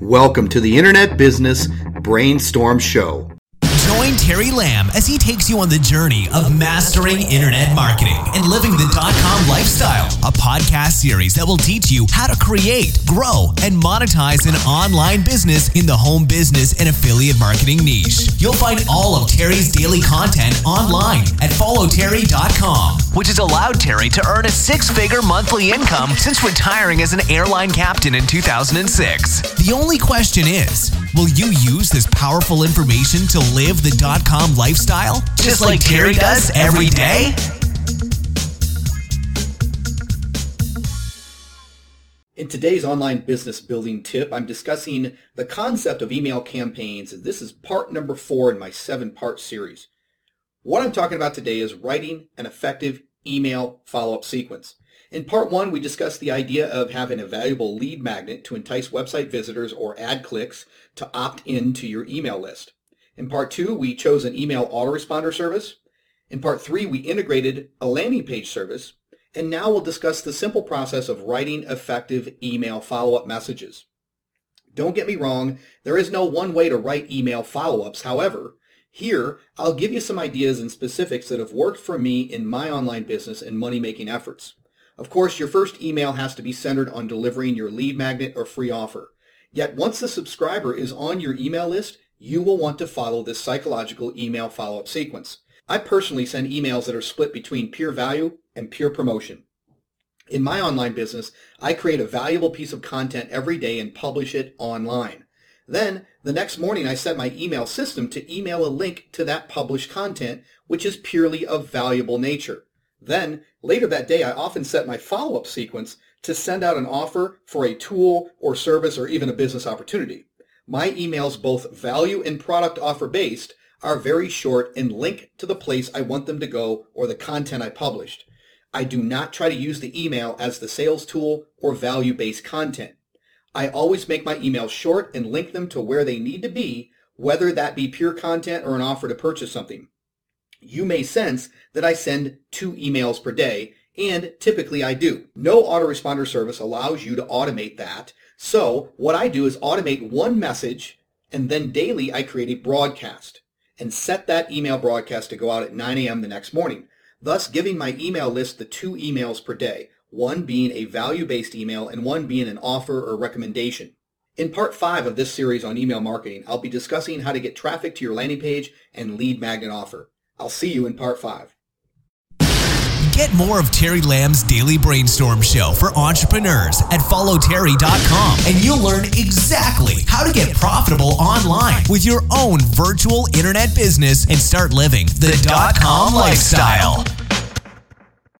Welcome to the Internet Business Brainstorm Show. Join Terry Lamb as he takes you on the journey of mastering internet marketing and living the dot com lifestyle. A podcast series that will teach you how to create, grow, and monetize an online business in the home business and affiliate marketing niche. You'll find all of Terry's daily content online at followterry.com, which has allowed Terry to earn a six figure monthly income since retiring as an airline captain in 2006. The only question is will you use this powerful information to live the dot com lifestyle just like Terry does every day? In today's online business building tip, I'm discussing the concept of email campaigns. and This is part number four in my seven part series. What I'm talking about today is writing an effective email follow-up sequence. In part one, we discussed the idea of having a valuable lead magnet to entice website visitors or ad clicks to opt in to your email list. In part two, we chose an email autoresponder service. In part three, we integrated a landing page service. And now we'll discuss the simple process of writing effective email follow-up messages. Don't get me wrong, there is no one way to write email follow-ups. However, here, I'll give you some ideas and specifics that have worked for me in my online business and money-making efforts. Of course, your first email has to be centered on delivering your lead magnet or free offer. Yet once the subscriber is on your email list, you will want to follow this psychological email follow-up sequence. I personally send emails that are split between pure value and pure promotion. In my online business, I create a valuable piece of content every day and publish it online. Then, the next morning, I set my email system to email a link to that published content, which is purely of valuable nature. Then, later that day, I often set my follow-up sequence to send out an offer for a tool or service or even a business opportunity. My emails, both value and product offer based, are very short and link to the place I want them to go or the content I published. I do not try to use the email as the sales tool or value-based content. I always make my emails short and link them to where they need to be, whether that be pure content or an offer to purchase something. You may sense that I send two emails per day, and typically I do. No autoresponder service allows you to automate that, so what I do is automate one message and then daily I create a broadcast and set that email broadcast to go out at 9 a.m. the next morning, thus giving my email list the two emails per day, one being a value-based email and one being an offer or recommendation. In part 5 of this series on email marketing, I'll be discussing how to get traffic to your landing page and lead magnet offer. I'll see you in part 5. Get more of Terry Lamb's daily brainstorm show for entrepreneurs at followterry.com and you'll learn exactly how to get profitable online with your own virtual internet business and start living the dot com lifestyle.